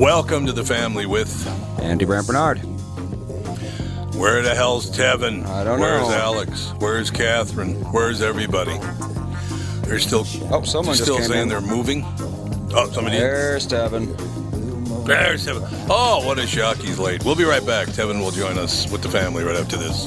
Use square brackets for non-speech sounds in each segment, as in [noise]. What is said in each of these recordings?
Welcome to the family with Andy Brant Barnard. Where the hell's Tevin? I don't Where's know. Alex? Where's Catherine? Where's everybody? They're still Oh, someone just still saying in. they're moving. Oh, somebody. There's Tevin. There's Tevin. Oh, what a shock! He's late. We'll be right back. Tevin will join us with the family right after this.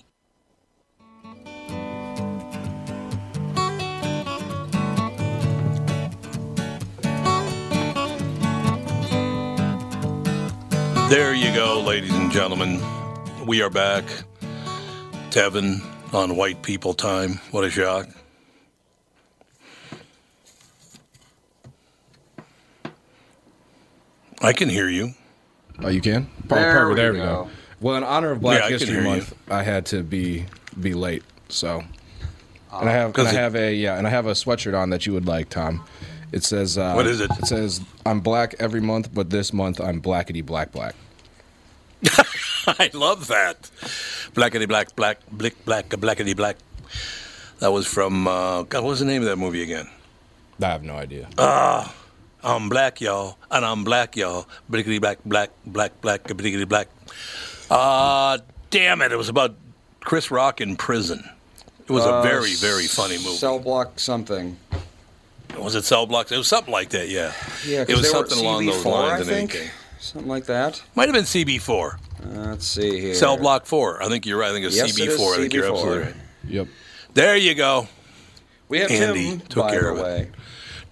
There you go, ladies and gentlemen. We are back. Tevin on White People Time. What a shock. I can hear you. Oh, you can? Per- There perfect. we There we go. go. Well, in honor of Black Yeah, History hear you. Month, I had to be be late. So, and I have and 'Cause I it- have a yeah, and I have a sweatshirt on that you would like, Tom. It says uh, What is it? It says I'm black every month, but this month I'm blackety black black. [laughs] I love that. Blackety black, black, blick, black, blackety black. That was from, uh, God, what was the name of that movie again? I have no idea. Uh, I'm black, y'all, and I'm black, y'all. Blickety black, black, black, black, blickety black. Uh, damn it. It was about Chris Rock in prison. It was a very, very funny movie. Cell block something. was it Cell Blocks? It was something like that, yeah. Yeah, it was something along those lines. I in any think. Case. Something like that. Might have been CB4. Uh, let's see here. Cell Block 4. I think you're right. I think it's Yes, it is CB4. I think you're CB4. absolutely right. Yep. There you go. We have Andy Tim, took by care the of it. way.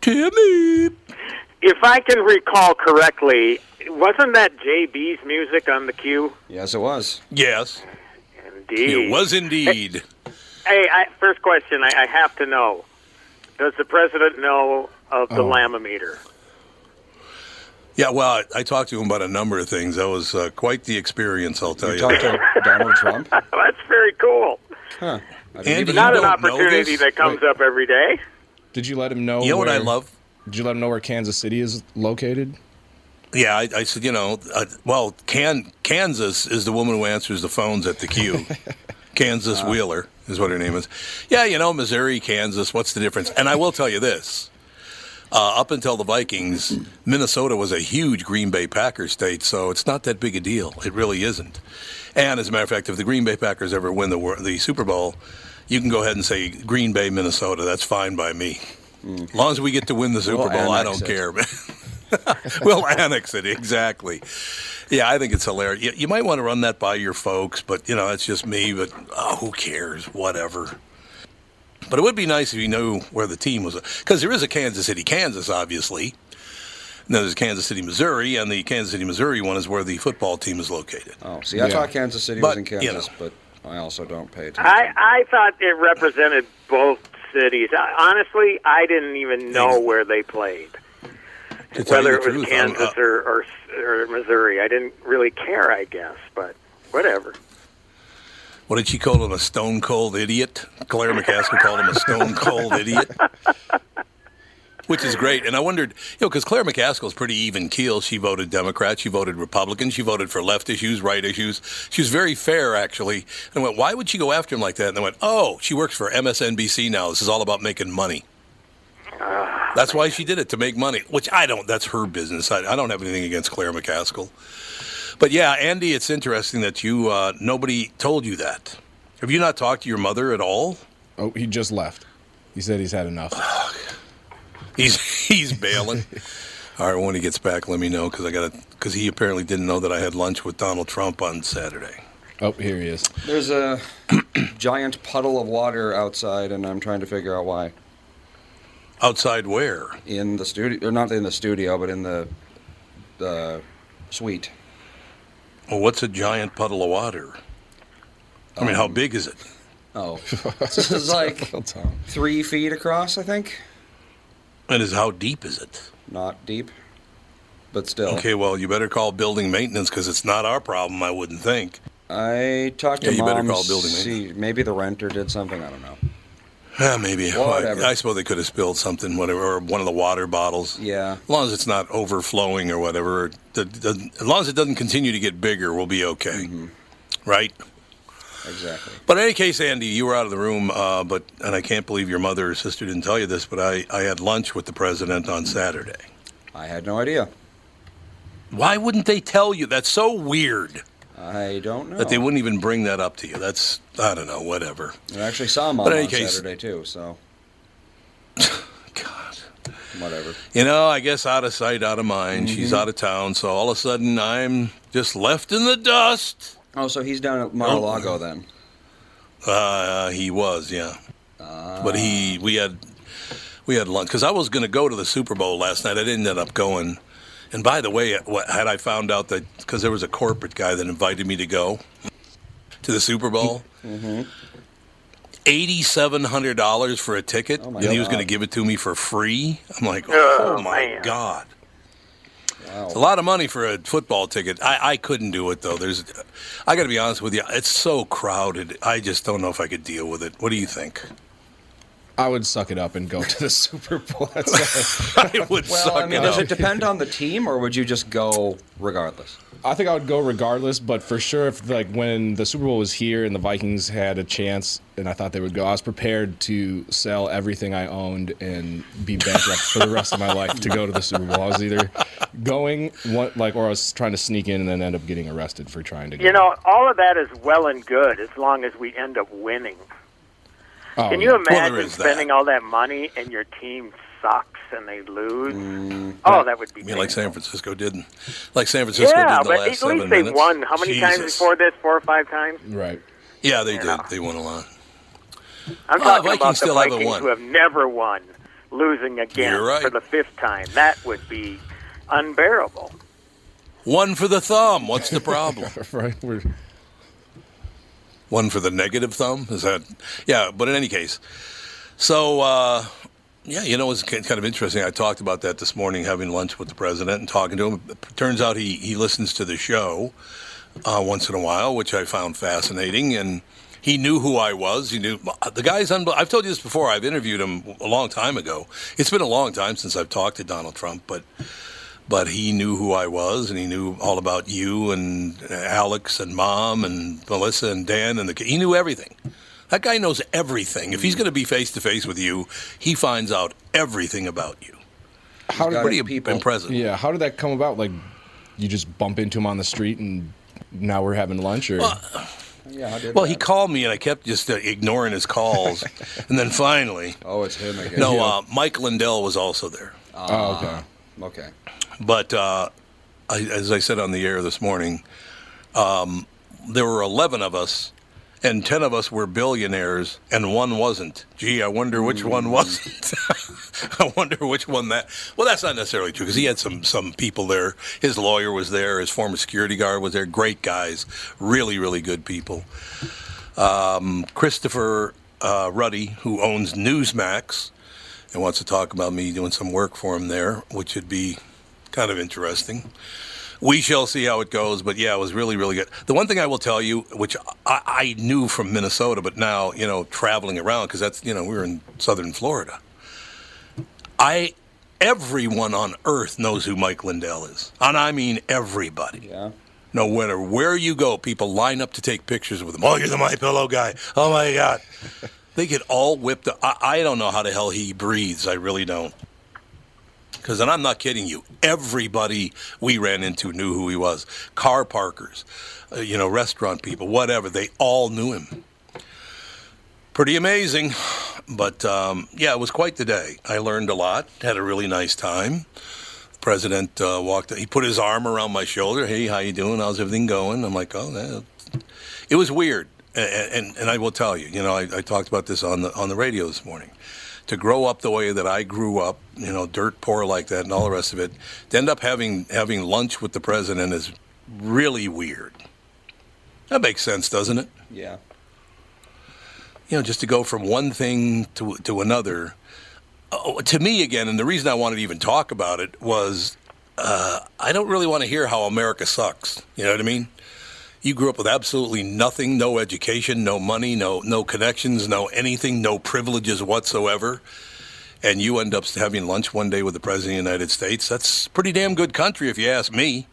Timmy. If I can recall correctly, wasn't that JB's music on the Q? Yes, it was. Yes, Indeed. it was indeed. Hey, I, first question I, I have to know: Does the president know of the Oh. lamometer? Yeah, well, I, I talked to him about a number of things. That was uh, quite the experience, I'll tell You you. talked to Donald Trump? [laughs] That's very cool. Huh. I didn't Andy, even Not you an opportunity that comes Wait. up every day. Did you let him know? You know what I where- love? Did you let him know where Kansas City is located? Yeah, I, I said, you know, uh, well, Can, Kansas is the woman who answers the phones at the Q. [laughs] Kansas Wheeler is what her name is. Yeah, you know, Missouri, Kansas, what's the difference? And I will tell you this. Uh, up until the Vikings, Minnesota was a huge Green Bay Packers state, so it's not that big a deal. It really isn't. And as a matter of fact, if the Green Bay Packers ever win the the Super Bowl, you can go ahead and say Green Bay, Minnesota. That's fine by me. As long as we get to win the Super We'll Bowl, I don't it. care. [laughs] [laughs] we'll annex it exactly. Yeah, I think it's hilarious. You, you might want to run that by your folks, but you know that's just me. But oh, who cares? Whatever. But it would be nice if you knew where the team was, because there is a Kansas City, Kansas, obviously. And then there's Kansas City, Missouri, and the Kansas City, Missouri one is where the football team is located. Oh, see, I Yeah. thought Kansas City But, was in you Kansas, know. but I also don't pay attention. I, I thought it represented both cities. I, honestly, I didn't even know where they played, To tell whether you it the was truth, I'm, Kansas uh, or, or or Missouri. I didn't really care, I guess, but whatever. What did she call him? A stone cold idiot? Claire McCaskill called him a stone cold idiot. Which is great. And I wondered, you know, because Claire McCaskill's pretty even keel. She voted Democrat. She voted Republican. She voted for left issues, right issues. She was very fair, actually. And I went, why would she go after him like that? And I went, oh, she works for MSNBC now. This is all about making money. That's why she did it, to make money, which I don't, that's her business. I, I don't have anything against Claire McCaskill. But yeah, Andy, it's interesting that you, uh, nobody told you that. Have you not talked to your mother at all? Oh, he just left. He said he's had enough. He's he's bailing. All right, when he gets back, let me know because I got to because he apparently didn't know that I had lunch with Donald Trump on Saturday. Oh, here he is. There's a [clears throat] giant puddle of water outside, and I'm trying to figure out why. Outside where? In the studio, or not in the studio, but in the the suite. Well, what's a giant puddle of water? I mean, how um, big is it? Oh, [laughs] this is like three feet across, I think. And is how deep is it? Not deep, but still. Okay, well, you better call building maintenance because it's not our problem. I wouldn't think. I talked to Yeah, you better call building see, maybe the renter did something. I don't know. Yeah, maybe. Whatever. I, I suppose they could have spilled something, whatever, or one of the water bottles. Yeah. As long as it's not overflowing or whatever, the- the- as long as it doesn't continue to get bigger, we'll be okay. Mm-hmm. Right? Exactly. But in any case, Andy, you were out of the room, uh, but and I can't believe your mother or sister didn't tell you this, but I, I had lunch with the president on Saturday. I had no idea. Why wouldn't they tell you? That's so weird I don't know. that they wouldn't even bring that up to you. That's I don't know, whatever. I actually saw him on any case- Saturday too, so [laughs] God. whatever. You know, I guess out of sight, out of mind. She's mm-hmm. out of town, so all of a sudden I'm just left in the dust. Oh, so he's down at Mar-a-Lago oh. then. Uh, uh, he was, yeah. But he, ah. we had, we had lunch because I was going to go to the Super Bowl last night. I didn't end up going. And by the way, what, had I found out that because there was a corporate guy that invited me to go to the Super Bowl, eighty-seven hundred dollars for a ticket, Oh, my and he was going to give it to me for free. I'm like, Oh, oh, my man. god. Wow. It's a lot of money for a football ticket. I, I couldn't do it though. There's, I got to be honest with you. It's so crowded. I just don't know if I could deal with it. What do you think? I would suck it up and go to the [laughs] Super Bowl. That's [laughs] all. I would Well, suck I mean, it does up. it depend on the team, or would you just go regardless? I think I would go regardless, but for sure, if like when the Super Bowl was here and the Vikings had a chance, and I thought they would go, I was prepared to sell everything I owned and be bankrupt for the rest of my life to go to the Super Bowl. I was either going, one, like, or I was trying to sneak in and then end up getting arrested for trying to. Go. You know, all of that is well and good as long as we end up winning. Oh, Can yeah. you imagine there is that. spending all that money and your team sucks and they lose? Mm, oh, that would be. I mean, like. San Francisco didn't. like San Francisco Yeah, did the but last at least they minutes. won. How many times before this? Four or five times. Right. Yeah, they Yeah. did. They won a lot. I'm Well, talking Vikings about the still haven't Vikings won. who have never won, losing again right. for the fifth time. That would be unbearable. One for the thumb. What's the problem? [laughs] right. We're, One for the negative thumb? Is that? Yeah, but in any case. So, uh, Yeah, you know, it's kind of interesting. I talked about that this morning, having lunch with the president and talking to him. It turns out he, he listens to the show uh, once in a while, which I found fascinating. And he knew who I was. He knew the guy's. Unbe- I've told you this before. I've interviewed him a long time ago. It's been a long time since I've talked to Donald Trump, but but he knew who I was, and he knew all about you and Alex and Mom and Melissa and Dan and the. He knew everything. That guy knows everything. If he's going to be face to face with you, he finds out everything about you. How did Pretty people. impressive. Yeah, how did that come about? Like, you just bump into him on the street, and now we're having lunch, or Yeah, I did. Well, that. he called me, and I kept just uh, ignoring his calls, [laughs] and then finally, Oh, it's him again. no, uh, Mike Lindell was also there. oh, okay. Okay. But uh, I, as I said on the air this morning, um, there were 11 of us, and 10 of us were billionaires, and one wasn't. Gee, I wonder which one wasn't. [laughs] I wonder which one that. Well, that's not necessarily true because he had some some people there. His lawyer was there. His former security guard was there. Great guys, really, really good people. Um, Christopher uh, Ruddy, who owns Newsmax, and wants to talk about me doing some work for him there, which would be kind of interesting. We shall see how it goes, but yeah, it was really, really good. The one thing I will tell you, which I, I knew from Minnesota, but now you know, traveling around because that's you know we were in southern Florida. I, everyone on earth knows who Mike Lindell is, and I mean everybody. Yeah. No matter where you go, people line up to take pictures with him. Oh, you're the My Pillow guy. Oh my God, they get all whipped up. I, I don't know how the hell he breathes. I really don't. Because, and I'm not kidding you, everybody we ran into knew who he was. Car parkers, uh, you know, restaurant people, whatever. They all knew him. Pretty amazing. But um, yeah, it was quite the day. I learned a lot, had a really nice time. The president uh, walked, he put his arm around my shoulder. Hey, how you doing? How's everything going? I'm like, oh, it was weird. And, and, and I will tell you, you know, I, I talked about this on the, on the radio this morning to grow up the way that I grew up, you know, dirt poor like that and all the rest of it, to end up having having lunch with the president is really weird. That makes sense, doesn't it? Yeah. You know, just to go from one thing to to another. Oh, to me, again, and the reason I wanted to even talk about it was uh, I don't really want to hear how America sucks. You know what I mean? You grew up with absolutely nothing, no education, no money, no no connections, no anything, no privileges whatsoever. And you end up having lunch one day with the president of the United States. That's pretty damn good country, if you ask me.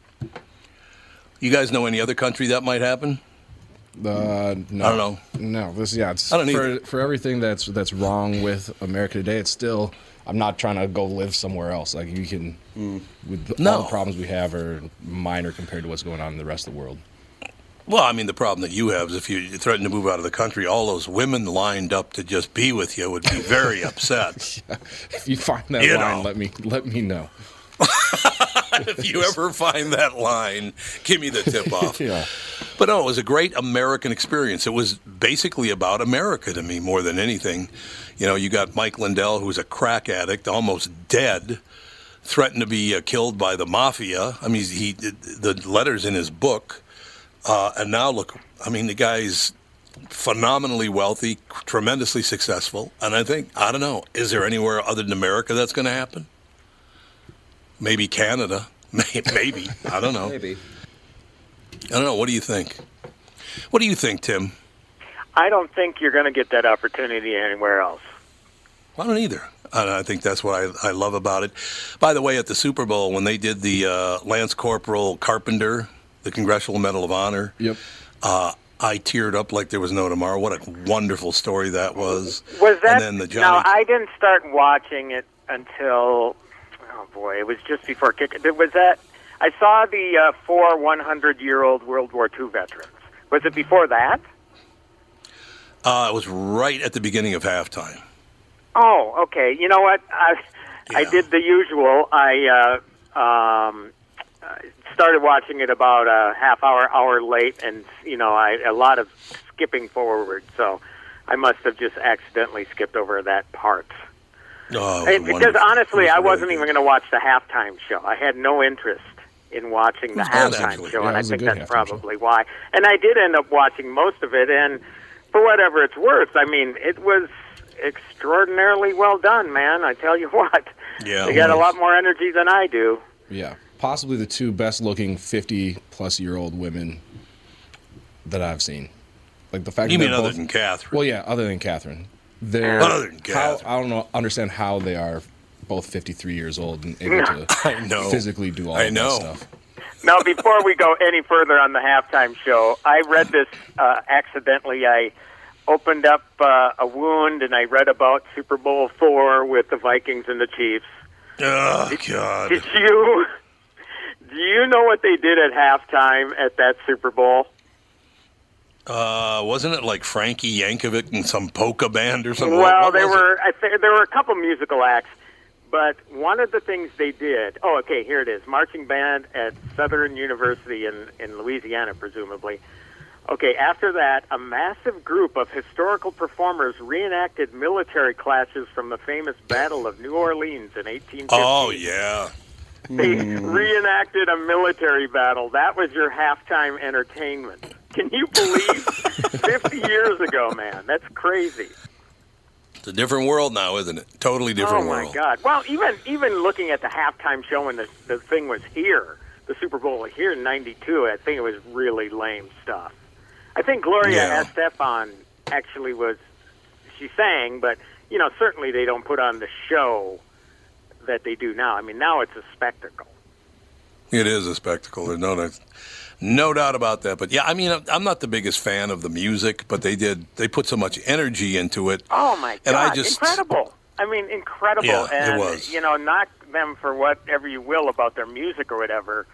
You guys know any other country that might happen? Uh, no, I don't know. No, this yeah. It's, I don't for either. for everything that's that's wrong with America today. It's still. I'm not trying to go live somewhere else. Like you can, with all the problems we have are minor compared to what's going on in the rest of the world. Well, I mean, the problem that you have is if you threaten to move out of the country, all those women lined up to just be with you would be very [laughs] upset. If you find that You line, know. let me let me know. [laughs] if you ever find that line, give me the tip [laughs] off. Yeah. But no, it was a great American experience. It was basically about America to me more than anything. You know, you got Mike Lindell, who's a crack addict, almost dead, threatened to be uh, killed by the mafia. I mean, he the letters in his book, uh, and now look. I mean, the guy's phenomenally wealthy, tremendously successful, and I think I don't know. Is there anywhere other than America that's going to happen? Maybe Canada. [laughs] Maybe I don't know. Maybe. I don't know. What do you think? What do you think, Tim? I don't think you're going to get that opportunity anywhere else. I don't either. And I think that's what I, I love about it. By the way, at the Super Bowl, when they did the uh, Lance Corporal Carpenter, the Congressional Medal of Honor, Yep. uh, I teared up like there was no tomorrow. What a wonderful story that was. Was that And then the now? Johnny. I didn't start watching it until oh boy, it was just before kick. Was that? I saw the uh, four 100 year old World War II veterans. Was it before that? uh, it was right at the beginning of halftime. Oh, okay. You know what? I I did the usual. I uh, um, started watching it about a half hour, hour late, and you know, I a lot of skipping forward. So I must have just accidentally skipped over that part. Oh, And because honestly, I wasn't even going to watch the halftime show. I had no interest in watching the good, halftime show, Yeah, and I think that's halftime show. probably why. And I did end up watching most of it, and for whatever it's worth, I mean, it was extraordinarily well done, man. I tell you [laughs] what, Yeah, they got a lot more energy than I do. Yeah, possibly the two best looking 50 plus year old women that I've seen. Like the fact You that mean other both- than Catherine? Well, yeah, other than Catherine. They're Other than how, I don't know understand how they are both 53 years old and able to [laughs] I know. physically do all I know. that stuff. Now, before we go any further on the halftime show, I read this uh, accidentally. I opened up uh, a wound and I read about Super Bowl four with the Vikings and the Chiefs. Oh God! Did you? Do you know what they did at halftime at that Super Bowl? Uh, wasn't it like Frankie Yankovic and some polka band or something? Well, What- there were I think there were a couple musical acts, but one of the things they did. Oh, okay, here it is: marching band at Southern University in in Louisiana, presumably. Okay, after that, a massive group of historical performers reenacted military clashes from the famous Battle of New Orleans in 1815. Oh yeah. They hmm. reenacted a military battle. That was your halftime entertainment. Can you believe [laughs] 50 years ago, man? That's crazy. It's a different world now, isn't it? Totally different oh my world. God! Well, even even looking at the halftime show when the the thing was here, the Super Bowl was here in '92, I think it was really lame stuff. I think Gloria Yeah. Estefan actually was she sang, but you know certainly they don't put on the show that they do now. I mean, now it's a spectacle. It is a spectacle. There's no doubt, no doubt about that. But yeah, I mean, I'm- not the biggest fan of the music, but they did. They put so much energy into it. Oh my God! And I just- incredible. I mean, incredible. Yeah, it and was. you know, knock them for whatever you will about their music or whatever.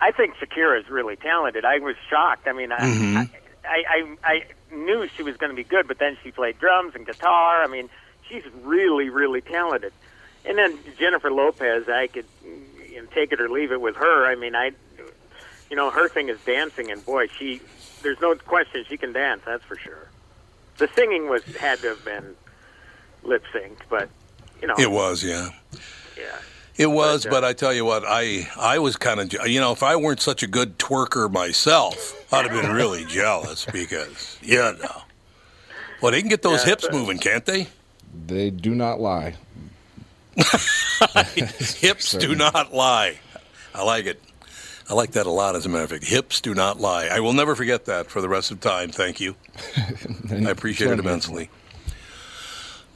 I think Shakira is really talented. I was shocked. I mean, I, Mm-hmm. I, I, I, I knew she was going to be good, but then she played drums and guitar. I mean, she's really, really talented. And then Jennifer Lopez, I could you know, take it or leave it with her. I mean, I, you know, her thing is dancing, and boy, she, there's no question she can dance. That's for sure. The singing was had to have been lip synced, but you know, It was, yeah. yeah. It was, But, uh, but I tell you what, I I was kind of, you know, if I weren't such a good twerker myself, I'd have been really [laughs] jealous because, you know. Well, they can get those Yeah, hips but- moving, can't they? They do not lie. [laughs] Hips do not lie. I like it. I like that a lot, as a matter of fact. Hips do not lie. I will never forget that for the rest of time. Thank you. [laughs] I appreciate it immensely.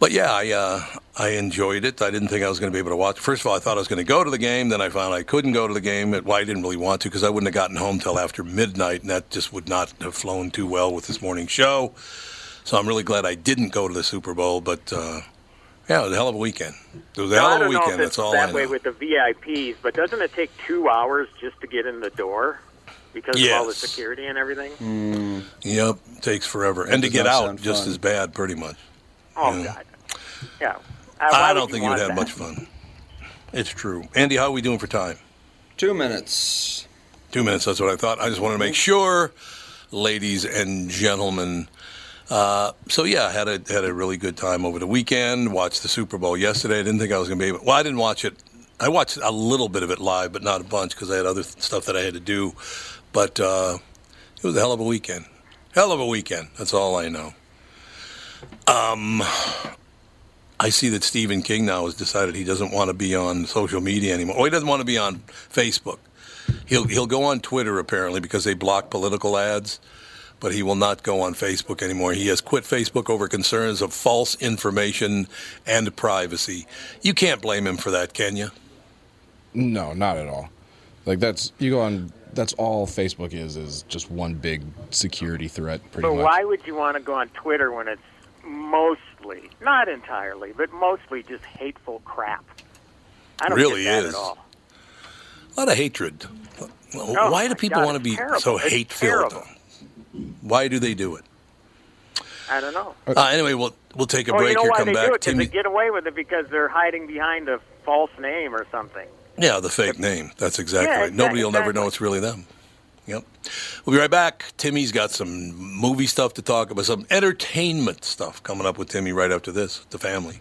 But yeah, I uh, I enjoyed it. I didn't think I was going to be able to watch. First of all, I thought I was going to go to the game. Then I found I couldn't go to the game. Well, I didn't really want to because I wouldn't have gotten home till after midnight, and that just would not have flown too well with this morning show. So I'm really glad I didn't go to the Super Bowl. But uh, yeah, it was a hell of a weekend. It was a Now, hell of a don't know weekend. if it's That's all that I way with the VIPs, but doesn't it take two hours just to get in the door because of all the security and everything? Yep, takes forever, That and to get out just fun. as bad, pretty much. Oh Yeah. God, yeah. Uh, I don't would think you would have that? much fun. It's true. Andy, how are we doing for time? Two minutes. Two minutes. That's what I thought. I just wanted to make sure, ladies and gentlemen. Uh, so yeah, I had a had a really good time over the weekend. Watched the Super Bowl yesterday. I didn't think I was going to be able. Well, I didn't watch it. I watched a little bit of it live, but not a bunch because I had other th- stuff that I had to do. But uh, it was a hell of a weekend. Hell of a weekend. That's all I know. Um, I see that Stephen King now has decided he doesn't want to be on social media anymore. Or he doesn't want to be on Facebook. He'll he'll go on Twitter apparently because they block political ads, but he will not go on Facebook anymore. He has quit Facebook over concerns of false information and privacy. You can't blame him for that, can you? No, not at all. Like that's you go on. That's all Facebook is is just one big security threat. Pretty But much. why would you want to go on Twitter when it's mostly, not entirely, but mostly just hateful crap? I don't Really get that is. at all. A lot of hatred. Oh, Why do people God, want to be terrible. so It's hate filled? terrible. Why do they do it? I don't know. Uh, anyway, we'll we'll take a Well, break you know here. why Come they back, do it? Because they get away with it because they're hiding behind a false name or something. Yeah, the fake name. That's exactly Yeah, right. Nobody will never know it's really them. Yep. We'll be right back. Timmy's got some movie stuff to talk about, some entertainment stuff coming up with Timmy right after this, the family.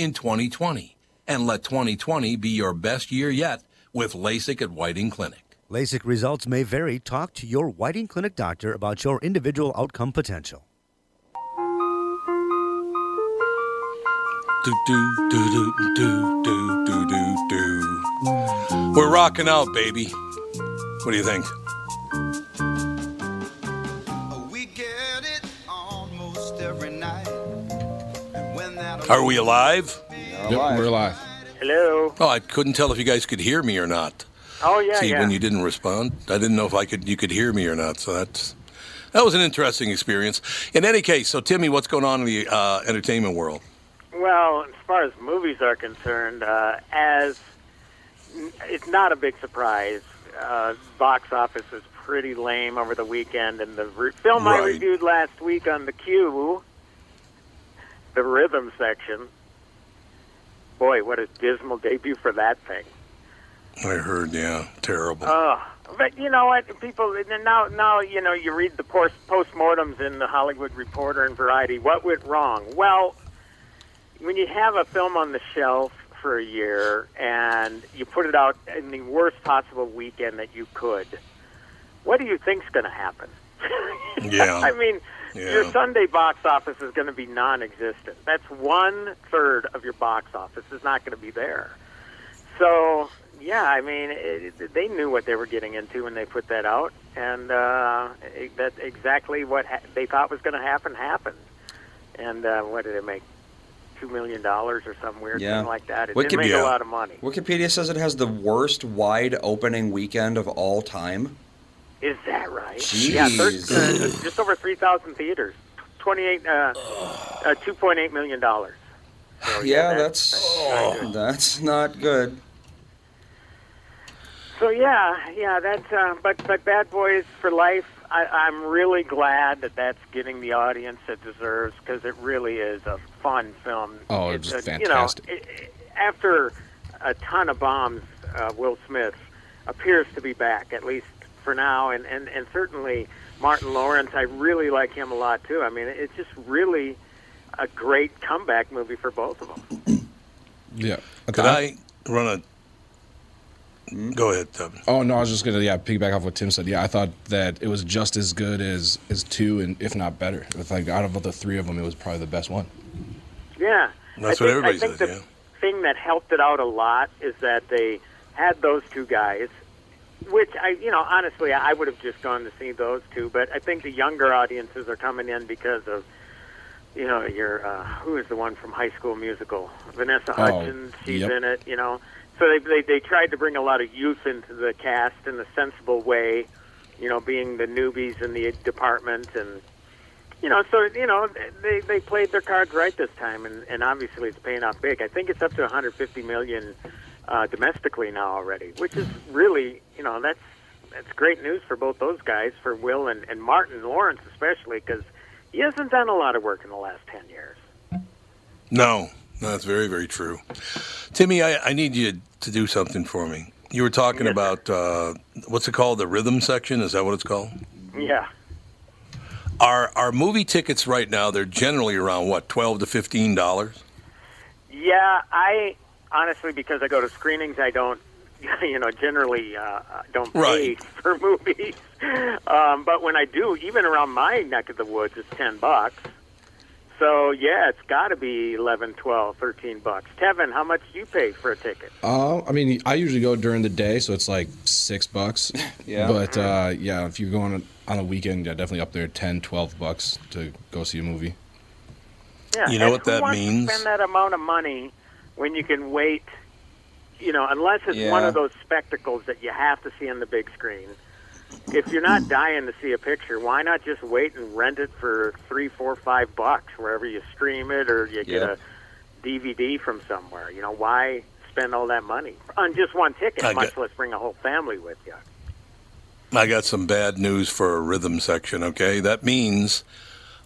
in 2020. And let 2020 be your best year yet with LASIK at Whiting Clinic. LASIK results may vary. Talk to your Whiting Clinic doctor about your individual outcome potential. Do do do do do do do do do. We're rocking out, baby. What do you think? Are we alive? Yep, we're alive. Hello. Oh, I couldn't tell if you guys could hear me or not. Oh yeah, See, yeah. when you didn't respond, I didn't know if I could you could hear me or not. So that's that was an interesting experience. In any case, so Timmy, what's going on in the uh, entertainment world? Well, as far as movies are concerned, uh, as it's not a big surprise. Uh, box office is pretty lame over the weekend, and the re- film I reviewed last week on the Q, the rhythm section. Boy, what a dismal debut for that thing. I heard, yeah, terrible. Oh, but you know what? People now, now you know. You read the post postmortems in the Hollywood Reporter and Variety. What went wrong? Well, when you have a film on the shelf for a year and you put it out in the worst possible weekend that you could, what do you think's going to happen? [laughs] Yeah. I mean, your Sunday box office is going to be non-existent. That's one third of your box office is not going to be there. So yeah, I mean, it, they knew what they were getting into when they put that out, and uh, it, that exactly what ha- they thought was going to happen happened. And uh, what did it make? Two million dollars or some weird Yeah. thing like that. It Wiki- didn't make a lot of money. Wikipedia says it has the worst wide opening weekend of all time. Is that right? Jeez. Yeah, thir- uh, just over three thousand theaters, twenty-eight, uh, uh, two point eight million dollars. So, Yeah, that- that's not good. that's not good. So yeah, yeah, that's. Uh, but but Bad Boys for Life. I, I'm really glad that that's getting the audience it deserves because it really is a fun film. Oh, It's a- fantastic. You know, it, it- after a ton of bombs, uh, Will Smith appears to be back at least for now, and and and certainly Martin Lawrence. I really like him a lot too. I mean, it's just really a great comeback movie for both of them. [clears throat] Yeah. Could I run a? Go ahead, Tubman. Oh no, I was just gonna yeah piggyback off what Tim said. Yeah, I thought that it was just as good as as two, and if not better. With like out of the three of them, it was probably the best one. Yeah, That's I what think, everybody I think says, the yeah. thing that helped it out a lot is that they had those two guys, which I, you know, honestly, I would have just gone to see those two. But I think the younger audiences are coming in because of, you know, your uh, who is the one from High School Musical, Vanessa Oh, Hudgens. She's yep. in it, you know. So they, they they tried to bring a lot of youth into the cast in a sensible way, you know, being the newbies in the department and you know, so you know they they played their cards right this time, and and obviously it's paying off big. I think it's up to 150 million uh, domestically now already, which is really, you know, that's that's great news for both those guys, for Will and, and Martin Lawrence especially, because he hasn't done a lot of work in the last ten years. No, no, that's very, very true. Timmy, I, I need you to do something for me. You were talking Yes, about uh, what's it called? The rhythm section? Is that what it's called? Yeah. Our our movie tickets right now they're generally around what twelve to fifteen dollars. Yeah, I honestly, because I go to screenings, I don't, [laughs] you know, generally uh, don't pay Right. [laughs] for movies. Um, but when I do, even around my neck of the woods, it's ten bucks. So yeah, it's got to be eleven, twelve, thirteen bucks. Kevin, how much do you pay for a ticket? Uh, I mean, I usually go during the day, so it's like six bucks. [laughs] Yeah. But uh, yeah, if you're going on a weekend, yeah, definitely up there 10, 12 bucks to go see a movie. Yeah, You know and what who that wants means? To spend that amount of money when you can wait. You know, unless it's one of those spectacles that you have to see on the big screen. If you're not mm. dying to see a picture, why not just wait and rent it for three, four, five bucks wherever you stream it or you get Yeah. a DVD from somewhere? You know, why spend all that money on just one ticket? I much get- less bring a whole family with you. I got some bad news for a rhythm section. Okay, that means,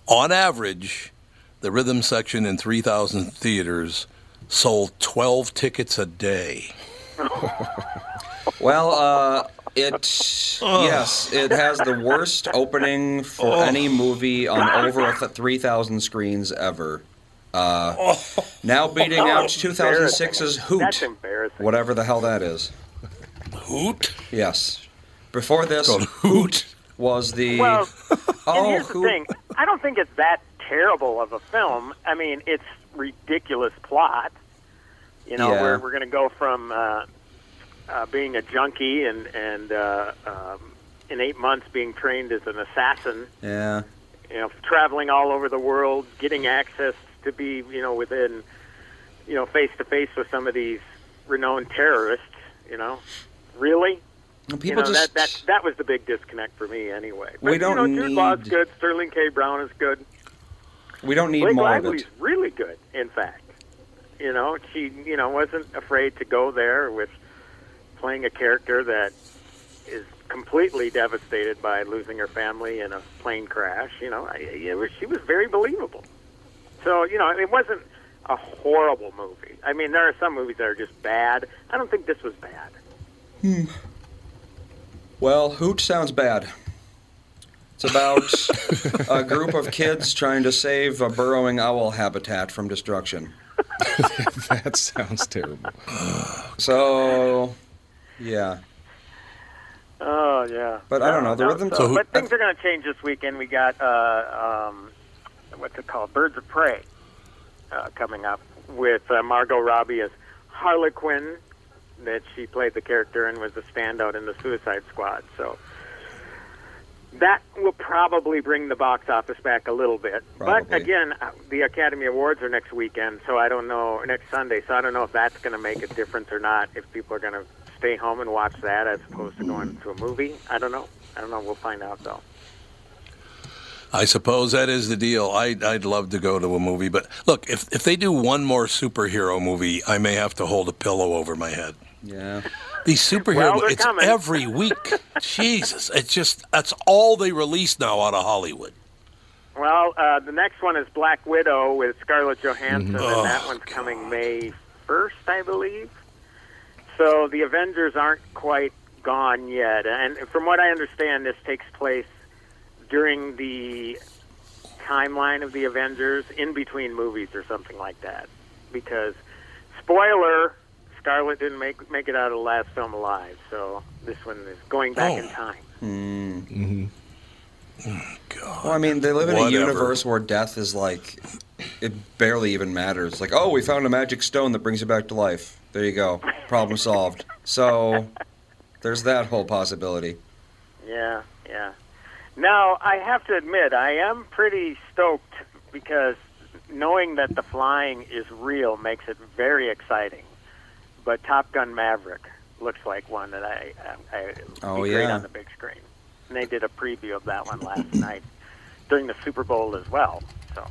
on average, the rhythm section in three thousand theaters sold twelve tickets a day. [laughs] Well, uh, it yes, it has the worst opening for any movie on over 3,000 screens ever. Uh, now beating out 2006's Hoot, That's embarrassing. whatever the hell that is. Hoot. Yes. Before this, Called Hoot. was the Well, and oh here's the thing: I don't think it's that terrible of a film. I mean, it's ridiculous plot. You know, Yeah. we're we're going to go from uh, uh, being a junkie and and uh, um, in eight months being trained as an assassin. Yeah. You know, traveling all over the world, getting access to be you know within you know face to face with some of these renowned terrorists. You know, really. People you know, just that, that that was the big disconnect for me anyway. But, We don't you know, Jude Law's need- good. Sterling K. Brown is good. We don't need Blake more of Lively's it. really good. In fact, you know, she you know wasn't afraid to go there with playing a character that is completely devastated by losing her family in a plane crash. You know, I, it was, she was very believable. So you know, it wasn't a horrible movie. I mean, there are some movies that are just bad. I don't think this was bad. Hmm. Well, Hoot sounds bad. It's about a group of kids trying to save a burrowing owl habitat from destruction. [laughs] that sounds terrible. So, yeah. Oh yeah. But I don't know, the No, rhythm- So, So who- but things are going to change this weekend. We got uh, um, what's it called? Birds of Prey uh, coming up with uh, Margot Robbie as Harley Quinn, that she played the character and was a standout in the Suicide Squad. So that will probably bring the box office back a little bit. But again, uh, the Academy Awards are next weekend, so I don't know next Sunday. So I don't know if that's going to make a difference or not. If people are going to stay home and watch that as opposed to going to a movie, I don't know. I don't know. We'll find out though. I suppose that is the deal. I, I'd love to go to a movie, but look, if if they do one more superhero movie, I may have to hold a pillow over my head. Yeah. [laughs] These superhero, well, it's coming. every week. [laughs] Jesus, it's just that's all they release now out of Hollywood. Well, uh, the next one is Black Widow with Scarlett Johansson, Oh, and that one's coming May 1st, I believe. So the Avengers aren't quite gone yet. And from what I understand, this takes place during the timeline of the Avengers, in between movies or something like that. Because, spoiler, Scarlett didn't make make it out of the last film alive, so this one is going back in Oh. time. Mm-hmm. God. Well, I mean, they live in a universe where death is like, it barely even matters. Like, oh, we found a magic stone that brings you back to life. There you go. Problem solved. So, there's that whole possibility. Yeah, yeah. Now, I have to admit, I am pretty stoked because knowing that the flying is real makes it very exciting. But Top Gun Maverick looks like one that I, I, I would Oh, be great yeah. on the big screen. And they did a preview of that one last [clears throat] night during the Super Bowl as well. So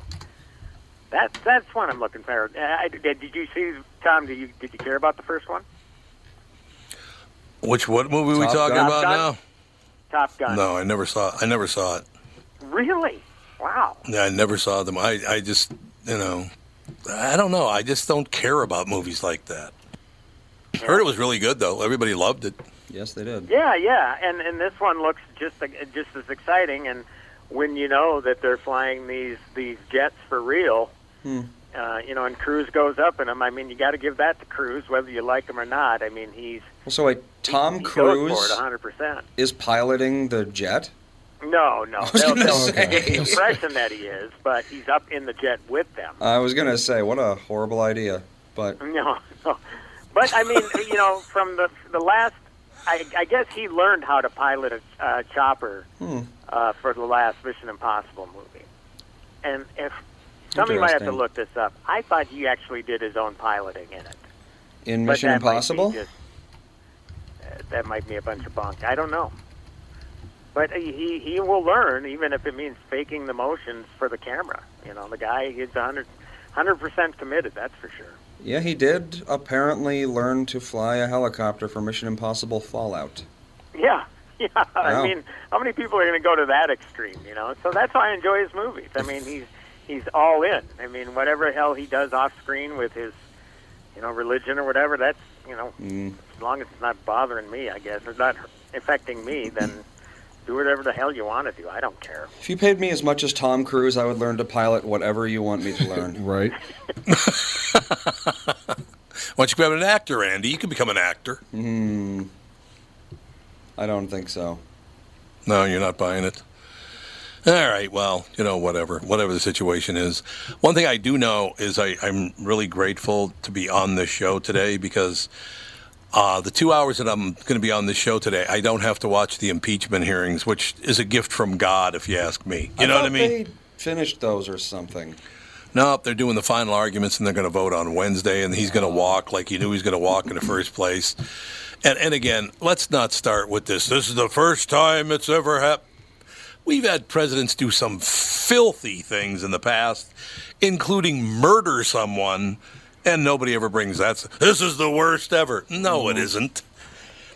that that's one I'm looking for. Uh, I, did, did you see Tom? Did you did you care about the first one? Which what movie are we talking Gun. about Top now? Top Gun. No, I never saw. I never saw it. Really? Wow. Yeah, I never saw them. I, I just, you know, I don't know. I just don't care about movies like that. Heard it was really good though. Everybody loved it. Yes, they did. Yeah, yeah, and and this one looks just just as exciting. And when you know that they're flying these these jets for real, Hmm. uh, you know, and Cruise goes up in them. I mean, you got to give that to Cruise, whether you like him or not. I mean, he's So wait, Tom he Cruise goes for it 100. percent is piloting the jet. No, no, [laughs] was they'll, gonna they'll say. give the impression that he is, but he's up in the jet with them. I was gonna say, what a horrible idea, but [laughs] No, no. But I mean, [laughs] you know, from the the last, I, I guess he learned how to pilot a uh, chopper Hmm. uh, for the last Mission Impossible movie. And if somebody might have to look this up, I thought he actually did his own piloting in it. in Mission that might Impossible, just- uh, that might be a bunch of bunk. I don't know. But he he will learn, even if it means faking the motions for the camera. You know, the guy is 100 percent committed. That's for sure. Yeah, he did apparently learn to fly a helicopter for Mission Impossible Fallout. Yeah, [laughs] yeah. I mean, how many people are going to go to that extreme? You know, so that's why I enjoy his movies. I mean, he's he's all in. I mean, whatever hell he does off screen with his, you know, religion or whatever. That's you know, Mm. as long as it's not bothering me, I guess, or not affecting me. Then do whatever the hell you want to do. I don't care. If you paid me as much as Tom Cruise, I would learn to pilot whatever you want me to learn. [laughs] Right. [laughs] Why don't you become an actor, Andy? You can become an actor. Hmm. I don't think so. No, you're not buying it. All right, well, you know, whatever, whatever the situation is. One thing I do know is I, I'm really grateful to be on this show today because uh, the two hours that I'm going to be on this show today, I don't have to watch the impeachment hearings, which is a gift from God, if you ask me. You know what I mean? They finished those or something. No, they're doing the final arguments and they're going to vote on Wednesday, and he's going to walk like he knew he was going to walk in the first place. And, and again, let's not start with this. This is the first time it's ever happened. We've had presidents do some filthy things in the past, including murder someone, and nobody ever brings that. This is the worst ever. No, it mm-hmm. isn't.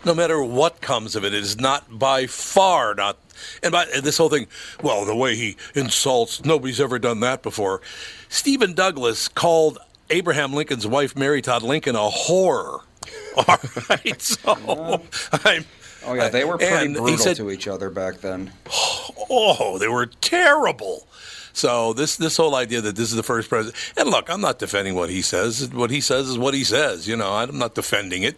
No matter what comes of it, it is not by far not. And by and this whole thing, well, the way he insults, nobody's ever done that before. Stephen Douglas called Abraham Lincoln's wife, Mary Todd Lincoln, a whore. [laughs] All right, so I'm. Oh yeah, they were pretty brutal said- to each other back then. [sighs] Oh, they were terrible. So this this whole idea that this is the first president, and look, I'm not defending what he says. What he says is what he says. You know, I'm not defending it.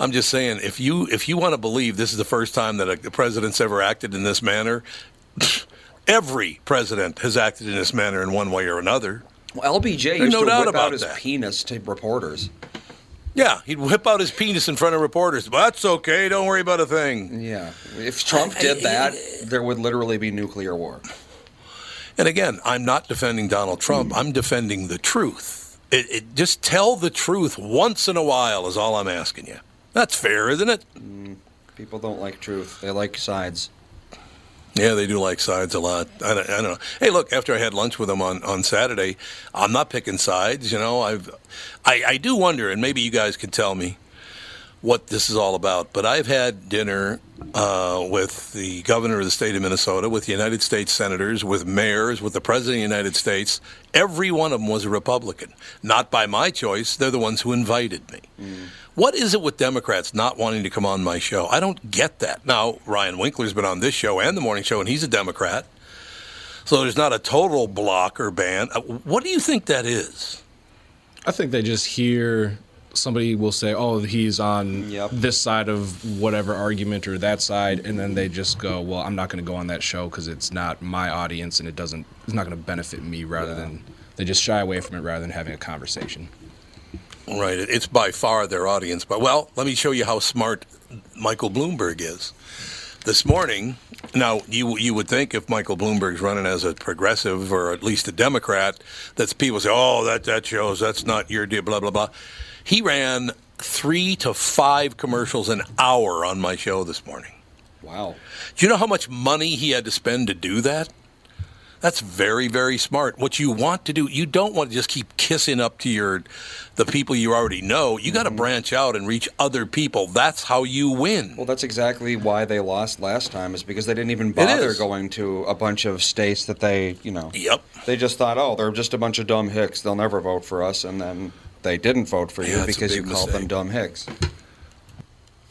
I'm just saying if you if you want to believe this is the first time that a, president's ever acted in this manner, every president has acted in this manner in one way or another. Well, LBJ There's used no to doubt whip about out his that. penis to reporters. Yeah, he'd whip out his penis in front of reporters. But that's okay. Don't worry about a thing. Yeah, if Trump did that, there would literally be nuclear war. And again, I'm not defending Donald Trump. Hmm. I'm defending the truth. It, it, just tell the truth once in a while is all I'm asking you. That's fair, isn't it? Hmm. People don't like truth; they like sides. Yeah, they do like sides a lot. I don't, I don't know. Hey, look, after I had lunch with them on, on Saturday, I'm not picking sides. You know, I've, I, I do wonder, and maybe you guys can tell me what this is all about. But I've had dinner uh, with the governor of the state of Minnesota, with the United States senators, with mayors, with the president of the United States. Every one of them was a Republican. Not by my choice. They're the ones who invited me. What is it with Democrats not wanting to come on my show? I don't get that. Now, Ryan Winkler's been on this show and the morning show, and he's a Democrat. So there's not a total block or ban. Uh, What do you think that is? I think they just hear somebody will say, "Oh, he's on this side of whatever argument or that side," and then they just go, "Well, I'm not going to go on that show because it's not my audience and it doesn't, it's not going to benefit me." Rather than they just shy away from it rather than having a conversation. Right. It's by far their audience. But, well, let me show you how smart Michael Bloomberg is. This morning, now, you, you would think if Michael Bloomberg's running as a progressive or at least a Democrat, that people say, oh, that, that shows that's not your deal, blah, blah, blah. He ran three to five commercials an hour on my show this morning. Wow. Do you know how much money he had to spend to do that? That's very, very smart. What you want to do, you don't want to just keep kissing up to your the people you already know. You got to mm-hmm. branch out and reach other people. That's how you win. Well, that's exactly why they lost last time, is because they didn't even bother going to a bunch of states that they, you know. Yep. They just thought, oh, they're just a bunch of dumb hicks. They'll never vote for us, and then they didn't vote for you a because you called them dumb hicks.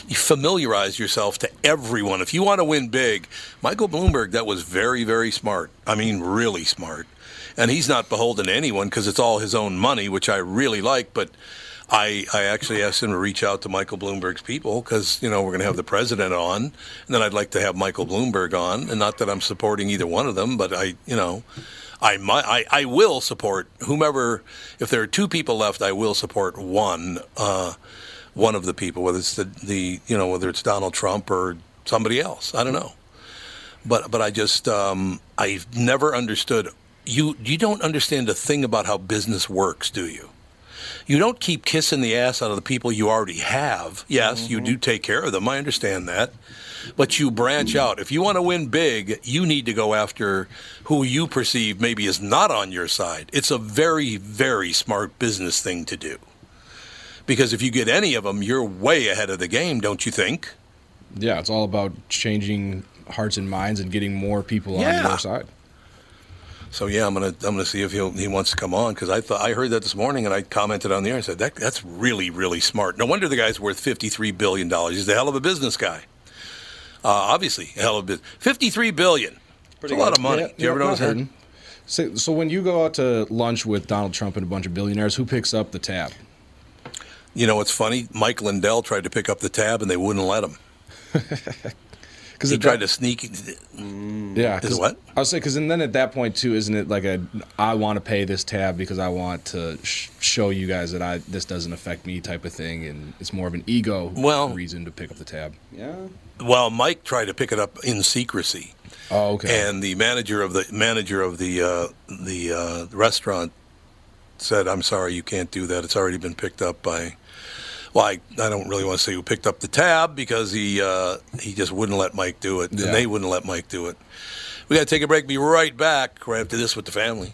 You familiarize yourself to everyone. If you want to win big, Michael Bloomberg, that was very, very smart. I mean, really smart. And he's not beholden to anyone because it's all his own money, which I really like. But I, I actually asked him to reach out to Michael Bloomberg's people because, you know, we're going to have the president on. And then I'd like to have Michael Bloomberg on. And not that I'm supporting either one of them, but I, you know, I, might, I, I will support whomever, if there are two people left, I will support one. Uh, one of the people, whether it's the, the you know whether it's Donald Trump or somebody else. I don't know, but but I just um, I've never understood you. You don't understand a thing about how business works, do you? You don't keep kissing the ass out of the people you already have. Yes, you do take care of them. I understand that. But you branch out. If you want to win big, you need to go after who you perceive maybe is not on your side. It's a very, very smart business thing to do. Because if you get any of them, you're way ahead of the game, don't you think? Yeah, it's all about changing hearts and minds and getting more people on your side. So yeah, I'm gonna I'm gonna see if he he wants to come on because I thought I heard that this morning and I commented on the air. I said that that's really really smart. No wonder the guy's worth 53 billion dollars. He's a hell of a business guy. Uh, obviously, a hell of a business. 53 billion. It's a lot of money. Yeah, Do you ever notice not that? So, so when you go out to lunch with Donald Trump and a bunch of billionaires, who picks up the tab? You know what's funny? Mike Lindell tried to pick up the tab and they wouldn't let him. [laughs] Because he tried to sneak. Yeah, Is 'cause- what? I was saying because and then at that point too, isn't it like a I want to pay this tab because I want to sh- show you guys that I this doesn't affect me type of thing, and it's more of an ego Well- reason to pick up the tab. Yeah. Well, Mike tried to pick it up in secrecy. Oh, okay. And the manager of the manager of the uh, the uh, restaurant said, "I'm sorry, you can't do that. It's already been picked up by." Well, I, I don't really want to say who picked up the tab because he uh, he just wouldn't let Mike do it, Yeah. and they wouldn't let Mike do it. We got to take a break. Be right back right after this with the family.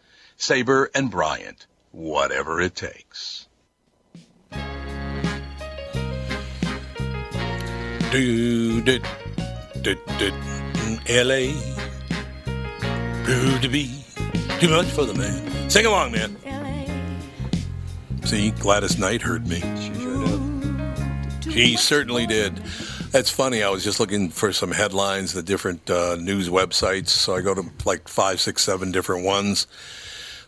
Sabre and Bryant, whatever it takes. Do, do, do, do, L.A. Proved to be too much for the man. Sing along, man. See, Gladys Knight heard me. She sure did. She certainly did. That's funny. I was just looking for some headlines, the different uh, news websites. So I go to like five, six, seven different ones.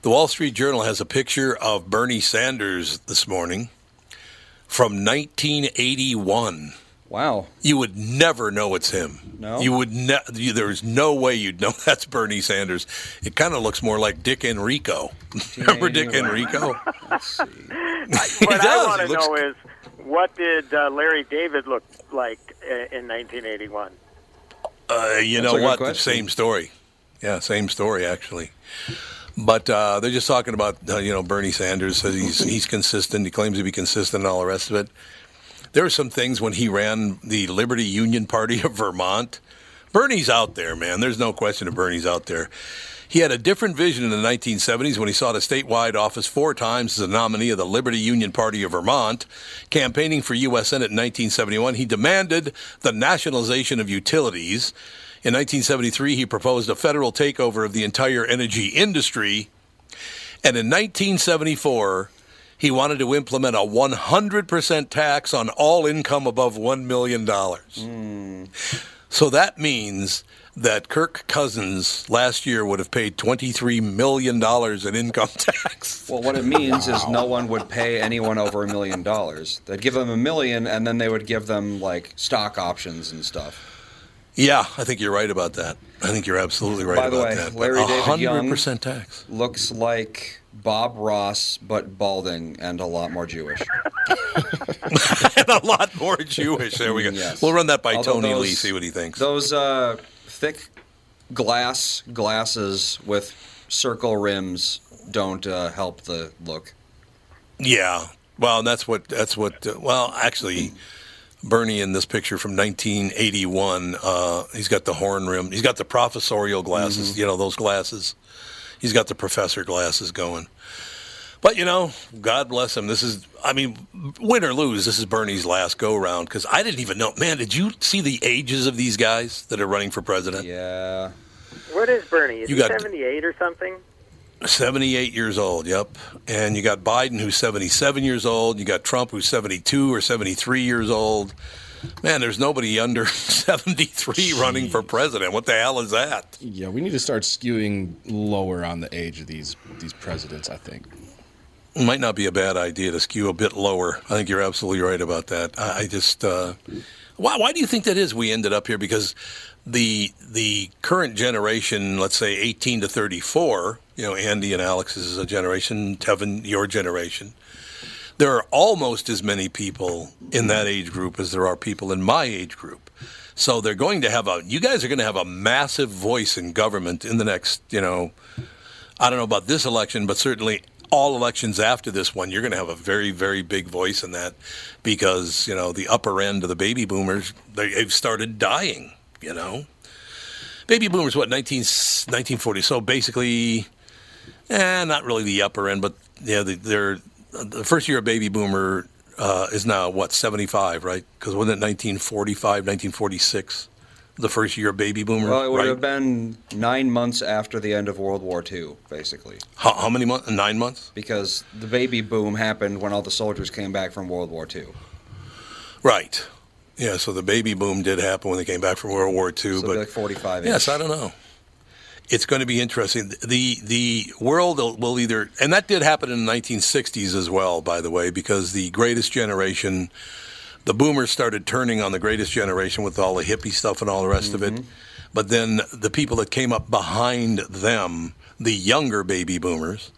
The Wall Street Journal has a picture of Bernie Sanders this morning from 1981. Wow. You would never know it's him. No? You would ne- you, there's no way you'd know [laughs] that's Bernie Sanders. It kind of looks more like Dick Enrico. [laughs] Remember Dick Enrico? [laughs] What He I does. want to looks- know is what did uh, Larry David look like i- in 1981? Uh, you That's know what? question. Same story. Yeah, same story actually. But uh, they're just talking about uh, you know Bernie Sanders says he's he's consistent. He claims to be consistent and all the rest of it. There were some things when he ran the Liberty Union Party [laughs] of Vermont. Bernie's out there, man. There's no question of Bernie's out there. He had a different vision in the 1970s when he sought a statewide office four times as a nominee of the Liberty Union Party of Vermont. Campaigning for U.S. Senate in 1971, he demanded the nationalization of utilities. In 1973, he proposed a federal takeover of the entire energy industry. And in 1974, he wanted to implement a 100% tax on all income above $1 million. Hmm. So that means that Kirk Cousins last year would have paid $23 million in income [laughs] tax. Well, what it means is no one would pay anyone over a million dollars. They'd give them a million, and then they would give them like stock options and stuff. Yeah, I think you're right about that. I think you're absolutely right By the about way, that. Larry David Young 100% tax. looks like Bob Ross, but balding and a lot more Jewish. [laughs] and a lot more Jewish. There we go. Yes. We'll run that by Although Tony those- Lee, see what he thinks. Those uh, thick glass glasses with circle rims don't uh, help the look. Yeah. Well, that's what that's what. Uh, well, actually, Bernie in this picture from 1981, uh, he's got the horn rim. He's got the professorial glasses. Mm-hmm. You know those glasses. He's got the professor glasses going. But you know, God bless him. This is, I mean, win or lose, this is Bernie's last go round because I didn't even know. Man, did you see the ages of these guys that are running for president? Yeah. What is Bernie? Is You he got- 78 or something? 78 years old, yep. And you got Biden, who's 77 years old. You got Trump, who's 72 or 73 years old. Man, there's nobody under [laughs] 73 running for president. What the hell is that? Yeah, we need to start skewing lower on the age of these these presidents. I think. It might not be a bad idea to skew a bit lower. I think you're absolutely right about that. I, I just, uh, why, why do you think that is? We ended up here because the the current generation, let's say 18 to 34, you know, Andy and Alex is a generation, Tevin, your generation. There are almost as many people in that age group as there are people in my age group. So they're going to have a, you guys are going to have a massive voice in government in the next, you know, I don't know about this election, but certainly all elections after this one, you're going to have a very, very big voice in that because, you know, the upper end of the baby boomers, they- they've started dying, you know. Baby boomers, what, 19, 1940? So basically, eh, not really the upper end, but yeah, the, they're, the first year a baby boomer uh, is now, what, 75, right? Because wasn't it 1945, 1946? The first year of baby boomer, Well, it would right? have been nine months after the end of World War II, basically, How, how many months? Nine months? because the baby boom happened when all the soldiers came back from World War II. Right. Yeah, so the baby boom did happen when they came back from World War II. So but be like 45 yes, I don't know. It's going to be interesting. The the world will either, and that did happen in the 1960s as well, by the way, because the Greatest Generation, the boomers started turning on the Greatest Generation with all the hippie stuff and all the rest of it. But then the people that came up behind them, the younger baby boomers,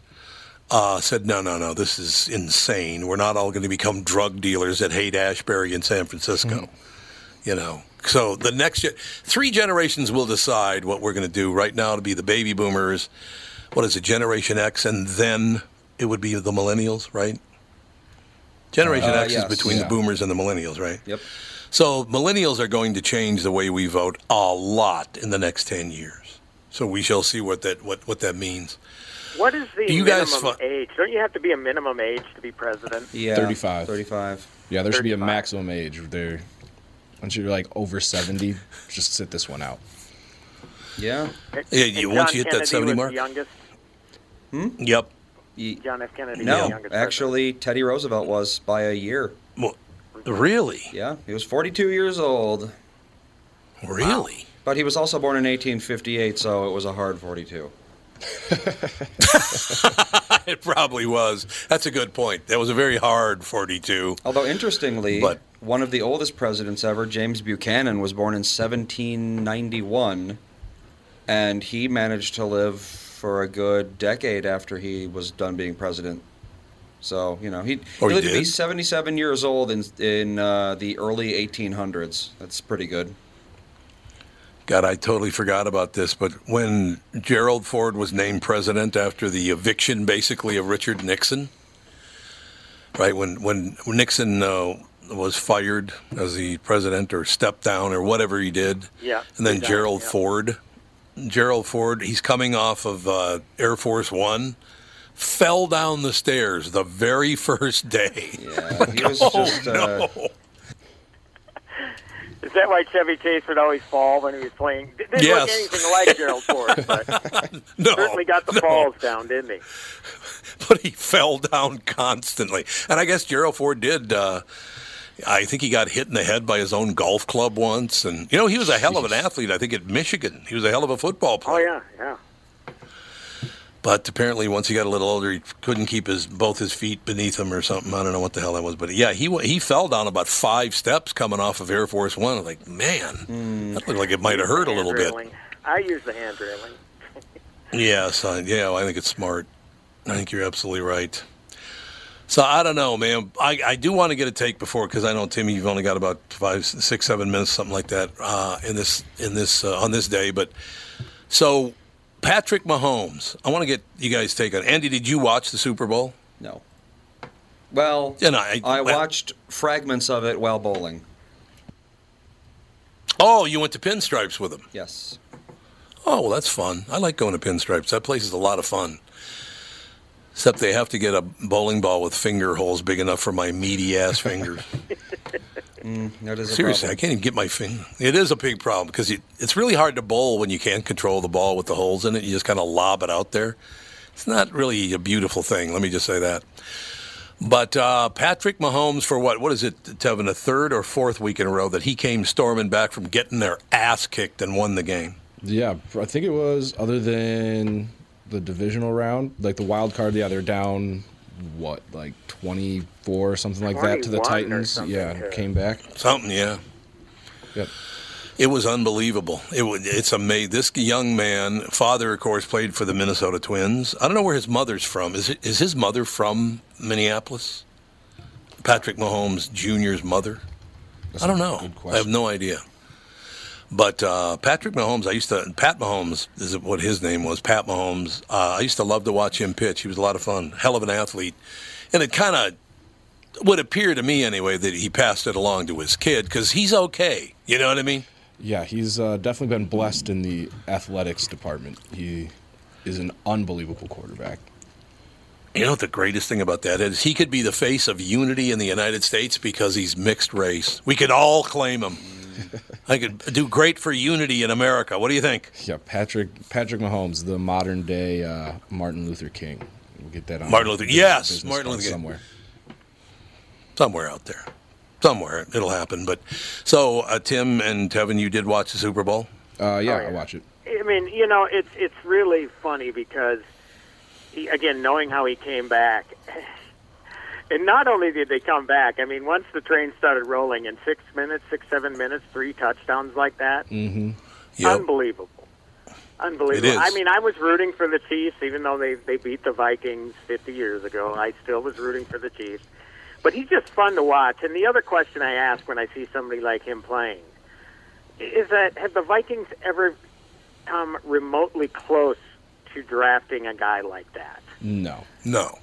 uh, said, no, no, no, this is insane. We're not all going to become drug dealers at Haight Ashbury in San Francisco. You know, so the next ge- three generations will decide what we're going to do. Right now, it'll be the baby boomers. What is it, Generation X, and then it would be the millennials, right? Generation Uh, X yes. is between the boomers and the millennials, right? Yep. So millennials are going to change the way we vote a lot in the next ten years. So we shall see what that what, what that means. What is the Do you guys minimum fu- age? Don't you have to be a minimum age to be president? Yeah. 35. 35. Yeah, there should be a maximum age. There, once you're like over 70, just sit this one out. Yeah. Yeah, you, once you hit that seventy was mark. The youngest. Yep. Ye- John F. Kennedy. was the No, youngest actually, Teddy Roosevelt was by a year. Well, really, Yeah, he was 42 years old, really. but he was also born in 1858, so it was a hard 42. [laughs] it probably was. That's a good point. That was a very hard forty-two. Although, interestingly, But- one of the oldest presidents ever, James Buchanan, was born in 1791, and he managed to live for a good decade after he was done being president. So you know he, Oh, he lived to be 77 years old in in uh, the early 1800s. That's pretty good. God, I totally forgot about this, but when Gerald Ford was named president after the eviction, basically, of Richard Nixon, right when when Nixon uh, was fired as the president or stepped down or whatever he did, Yeah, and then resigned, Gerald yeah. Ford, Gerald Ford, he's coming off of uh, Air Force One, fell down the stairs the very [laughs] first day. Yeah, he [laughs] was Oh, just. Uh, no. Is that why Chevy Chase would always fall when he was playing? Didn't look anything like Gerald Ford, [laughs] but No, certainly got the no. falls down, didn't he? but he fell down constantly. And I guess Gerald Ford did. Uh, I think he got hit in the head by his own golf club once, and you know he was a hell of an athlete. I think at Michigan, he was a hell of a football player. Oh yeah, yeah. But apparently, once he got a little older, he couldn't keep his both his feet beneath him or something. I don't know what the hell that was, but yeah, he he fell down about five steps coming off of Air Force One. I'm like, man, hmm. that looked like it might have hurt a little bit. I use the hand railing. [laughs] Yes, I, yeah, I think it's smart. I think you're absolutely right. So I don't know, man. I, I do want to get a take before because I know Timmy, you've only got about five, six, seven minutes, something like that, uh, in this in this uh, on this day. But so Patrick Mahomes, I want to get you guys' take on. Andy, did you watch the Super Bowl? no. Well, no, I- I watched fragments of it while bowling. Oh, you went to Pinstripes with him. Yes. Oh, well, that's fun. I like going to Pinstripes. That place is a lot of fun. Except they have to get a bowling ball with finger holes big enough for my meaty ass fingers. [laughs] Mm, that is Seriously, I can't even get my finger. It is a big problem because it, it's really hard to bowl when you can't control the ball with the holes in it. You just kind of lob it out there. It's not really a beautiful thing. Let me just say that. But uh, Patrick Mahomes, for what? What is it, Tevin? A third or fourth week in a row that he came storming back from getting their ass kicked and won the game. Yeah, I think it was other than the divisional round, like the wild card. Yeah, they're down what, like twenty four or something like that to the Titans. Yeah, too. came back. Something, yeah. Yep. It was unbelievable. It wa- it's amazing. This young man, father, of course, played for the Minnesota Twins. I don't know where his mother's from. Is it, is his mother from Minneapolis? Patrick Mahomes Jr.'s mother. I don't know. I have no idea. But uh, Patrick Mahomes, I used to Pat Mahomes is what his name was. Pat Mahomes. Uh, I used to love to watch him pitch. He was a lot of fun. Hell of an athlete, and it kind of would appear to me anyway that he passed it along to his kid because he's okay. You know what I mean? Yeah, he's uh, definitely been blessed in the athletics department. He is an unbelievable quarterback. You know what the greatest thing about that is? He could be the face of unity in the United States because he's mixed race. We could all claim him. I could do great for unity in America. What do you think? Yeah, Patrick Patrick Mahomes, the modern day uh, Martin Luther King. We'll get that on Martin Luther- business- yes, business Martin Luther King. somewhere. Somewhere out there. Somewhere it'll happen. But so, uh, Tim and Tevin, you did watch the Super Bowl? Uh, yeah, Oh, yeah. I watch it. I mean, you know, it's it's really funny because, he, again, knowing how he came back, and not only did they come back, I mean, once the train started rolling in six minutes, six seven minutes, three touchdowns like that, Mm-hmm. Yep. unbelievable, unbelievable. It is. I mean, I was rooting for the Chiefs, even though they they beat the Vikings 50 years ago. I still was rooting for the Chiefs, but he's just fun to watch. And the other question I ask when I see somebody like him playing is that have the Vikings ever come remotely close to drafting a guy like that? No. No.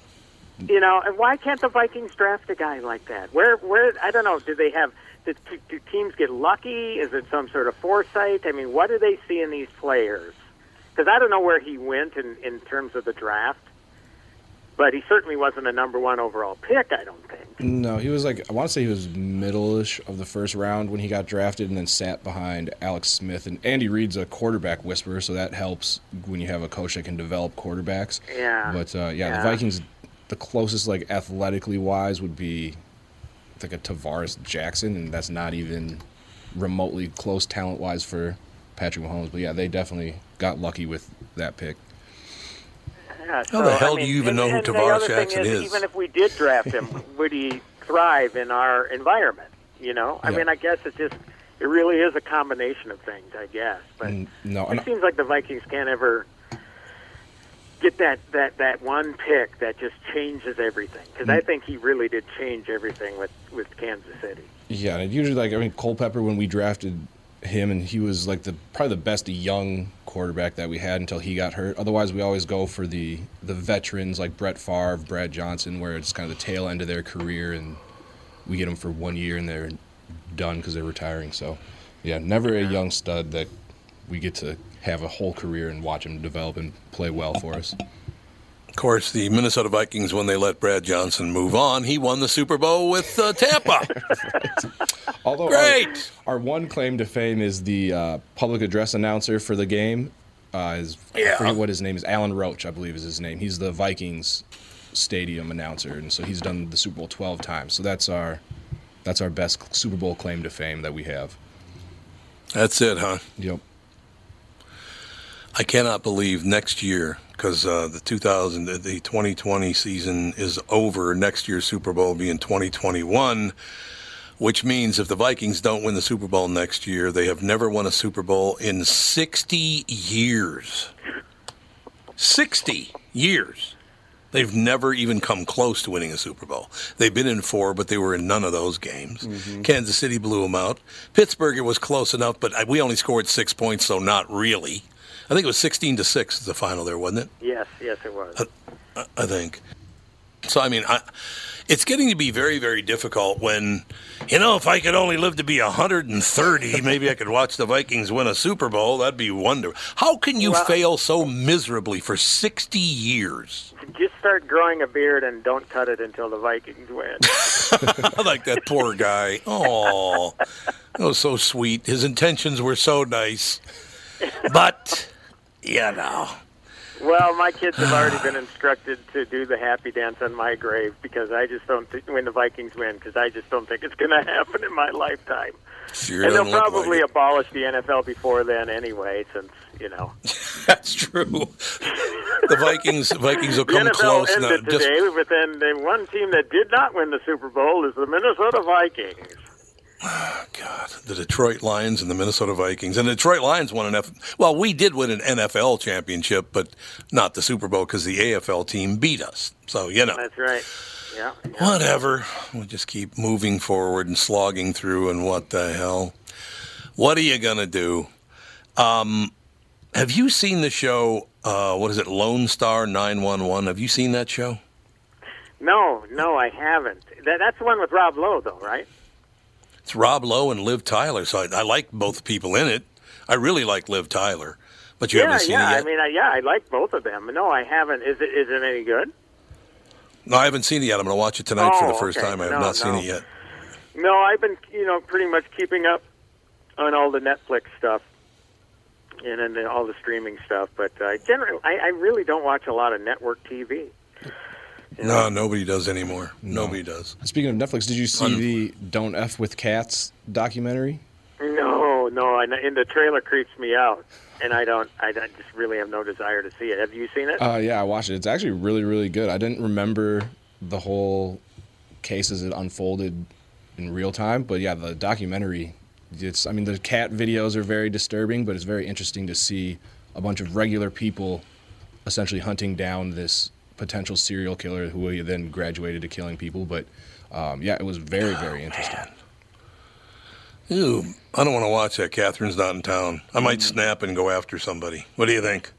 You know, and why can't the Vikings draft a guy like that? Where, where? I don't know. Do they have? Do, do, teams get lucky? Is it some sort of foresight? I mean, what do they see in these players? Because I don't know where he went in in terms of the draft, but he certainly wasn't a number one overall pick. I don't think. No, he was like I want to say he was middle-ish of the first round when he got drafted, and then sat behind Alex Smith. And Andy Reid's a quarterback whisperer, so that helps when you have a coach that can develop quarterbacks. Yeah. But uh, yeah, Yeah. the Vikings, the closest like athletically wise would be like a Tarvaris Jackson, and that's not even remotely close talent wise for Patrick Mahomes. But yeah, they definitely got lucky with that pick. Yeah, How the hell I do you even and- know who Tarvaris Jackson is, is? Even if we did draft him, [laughs] would he thrive in our environment? You know, I Yeah. mean, I guess it just it really is a combination of things. I guess, but Mm, no, it and seems like the Vikings can't ever get that that that one pick that just changes everything. Because I Mm. think he really did change everything with with Kansas City. Yeah, and usually like I mean Culpepper when we drafted him and he was like the probably the best young quarterback that we had until he got hurt. Otherwise, we always go for the the veterans like Brett Favre, Brad Johnson, where it's kind of the tail end of their career and we get them for one year and they're done because they're retiring. So, yeah, never a young stud that we get to have a whole career and watch him develop and play well for us. Of course, the Minnesota Vikings, when they let Brad Johnson move on, he won the Super Bowl with uh, Tampa. [laughs] Although Great! Our, our one claim to fame is the uh, public address announcer for the game. Uh, is, I forget what his name is. Alan Roach, I believe, is his name. He's the Vikings stadium announcer, and so he's done the Super Bowl 12 times. So that's our that's our best Super Bowl claim to fame that we have. That's it, huh? Yep. I cannot believe next year because uh, the 2000 the- the 2020 season is over. Next year's Super Bowl will be in 2021, which means if the Vikings don't win the Super Bowl next year, they have never won a Super Bowl in 60 years. 60 years. They've never even come close to winning a Super Bowl. They've been in four, but they were in none of those games. Kansas City blew them out. Pittsburgh, it was close enough, but we only scored six points, so not really. I think it was 16 to 6 is the final there, wasn't it? Yes, yes, it was. I- I think. So, I mean, I, it's getting to be very, very difficult when, you know, if I could only live to be 130, [laughs] maybe I could watch the Vikings win a Super Bowl. That'd be wonderful. How can you Well- fail so miserably for 60 years? Just start growing a beard and don't cut it until the Vikings win. [laughs] I like that poor guy. Oh, that was so sweet. His intentions were so nice. But, you know. well, my kids have already been instructed to do the happy dance on my grave because I just don't think when the Vikings win because I just don't think it's going [laughs] to happen in my lifetime. Sure and they'll probably like abolish the NFL before then anyway, since you know [laughs] That's true. The Vikings Vikings will the come NFL close now. ended Just, today. But then the one team that did not win the Super Bowl is the Minnesota Vikings. [sighs] God, the Detroit Lions and the Minnesota Vikings. And the Detroit Lions won an F. Well, we did win an NFL championship, but not the Super Bowl because the AFL team beat us. So you know, That's right. Yeah. whatever. We'll just keep moving forward and slogging through. And what the hell? What are you gonna do? Um, have you seen the show? Uh, what is it? Lone Star Nine One One. Have you seen that show? No, no, I haven't. That, that's the one with Rob Lowe, though, right? It's Rob Lowe and Liv Tyler. So I, I like both people in it. I really like Liv Tyler, but you yeah, haven't seen yeah. it yet. I mean, I, yeah, I like both of them. No, I haven't. Is it is it any good? No, I haven't seen it yet. I'm going to watch it tonight for Oh, the first okay. time. I have No, not seen no. it yet. No, I've been you know pretty much keeping up on all the Netflix stuff and then all the streaming stuff. But uh, generally, I, I really don't watch a lot of network TV. No, nobody does anymore. Nobody does. Speaking of Netflix, did you see the "Don't F with Cats" documentary? No, no, I, and the trailer creeps me out, and I don't. I, don't- just really have no desire to see it. Have you seen it? Uh, yeah, I watched it. It's actually really, really good. I didn't remember the whole case as it unfolded in real time, but yeah, the documentary. It's. I mean, the cat videos are very disturbing, but it's very interesting to see a bunch of regular people essentially hunting down this potential serial killer who then graduated to killing people. But um, yeah, it was very, very interesting. Ew, I don't want to watch that. Catherine's not in town. I might snap and go after somebody. What do you think?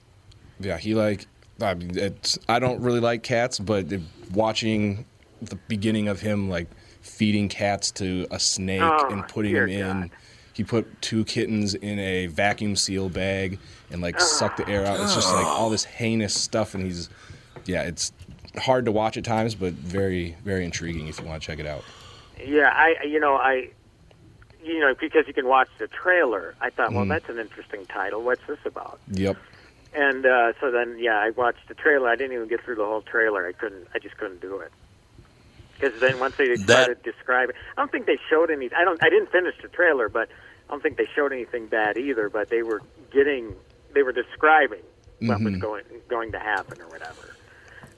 Yeah, he like. I mean, it's. I don't really like cats, but it- watching the beginning of him like feeding cats to a snake Oh, and putting him them in. He put two kittens in a vacuum seal bag and like sucked the air out. It's just like all this heinous stuff, and he's. Yeah, it's hard to watch at times, but very, very intriguing if you want to check it out. Yeah, I you know I you know because you can watch the trailer. I thought, well, Mm. that's an interesting title. What's this about? Yep. And uh, so then, yeah, I watched the trailer. I didn't even get through the whole trailer. I couldn't. I just couldn't do it. Because then once they started describing, I don't think they showed any. I don't. I didn't finish the trailer, but I don't think they showed anything bad either. But they were getting. They were describing what was Mhm. going going to happen or whatever.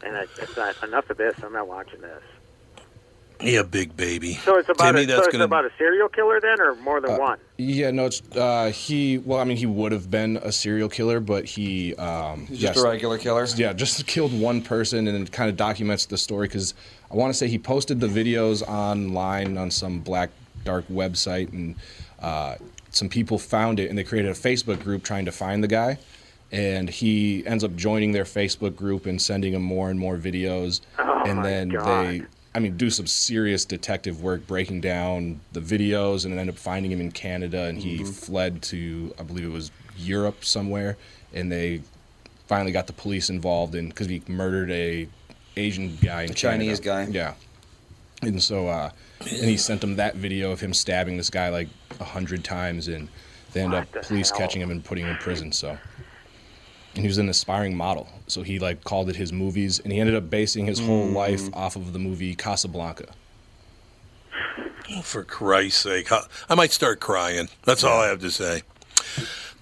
And I, it's not enough of this. I'm not watching this. Yeah, big baby. So it's about Timmy, a, so it's gonna about a serial killer then, or more than one? Yeah, no, it's uh, he. Well, I mean, he would have been a serial killer, but he. Um, He's just a regular killer? Yeah, just killed one person, and it kind of documents the story because I want to say he posted the videos online on some black dark website, and uh, some people found it, and they created a Facebook group trying to find the guy. And he ends up joining their Facebook group and sending them more and more videos, Oh, and then God. they I mean, do some serious detective work breaking down the videos and then end up finding him in Canada. And he Mhm. fled to, I believe it was Europe somewhere. And they finally got the police involved in because he murdered a Asian guy in A Chinese guy. Yeah. And so, uh, and he sent them that video of him stabbing this guy like a hundred times. And they end up police catching him and putting him in prison. So. And he was an aspiring model, so he like called it his movies, and he ended up basing his whole Mm. life off of the movie Casablanca. Oh, for Christ's sake. I- I might start crying. That's all I have to say.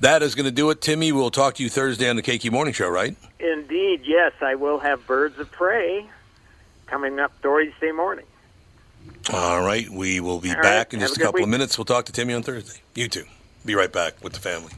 That is going to do it, Timmy. We'll talk to you Thursday on the KQ Morning Show, right? Indeed, yes. I will have Birds of Prey coming up Thursday morning. All right. We will be All right. back in Have just a a good couple of minutes. We'll talk to Timmy on Thursday. You too. Be right back with the family.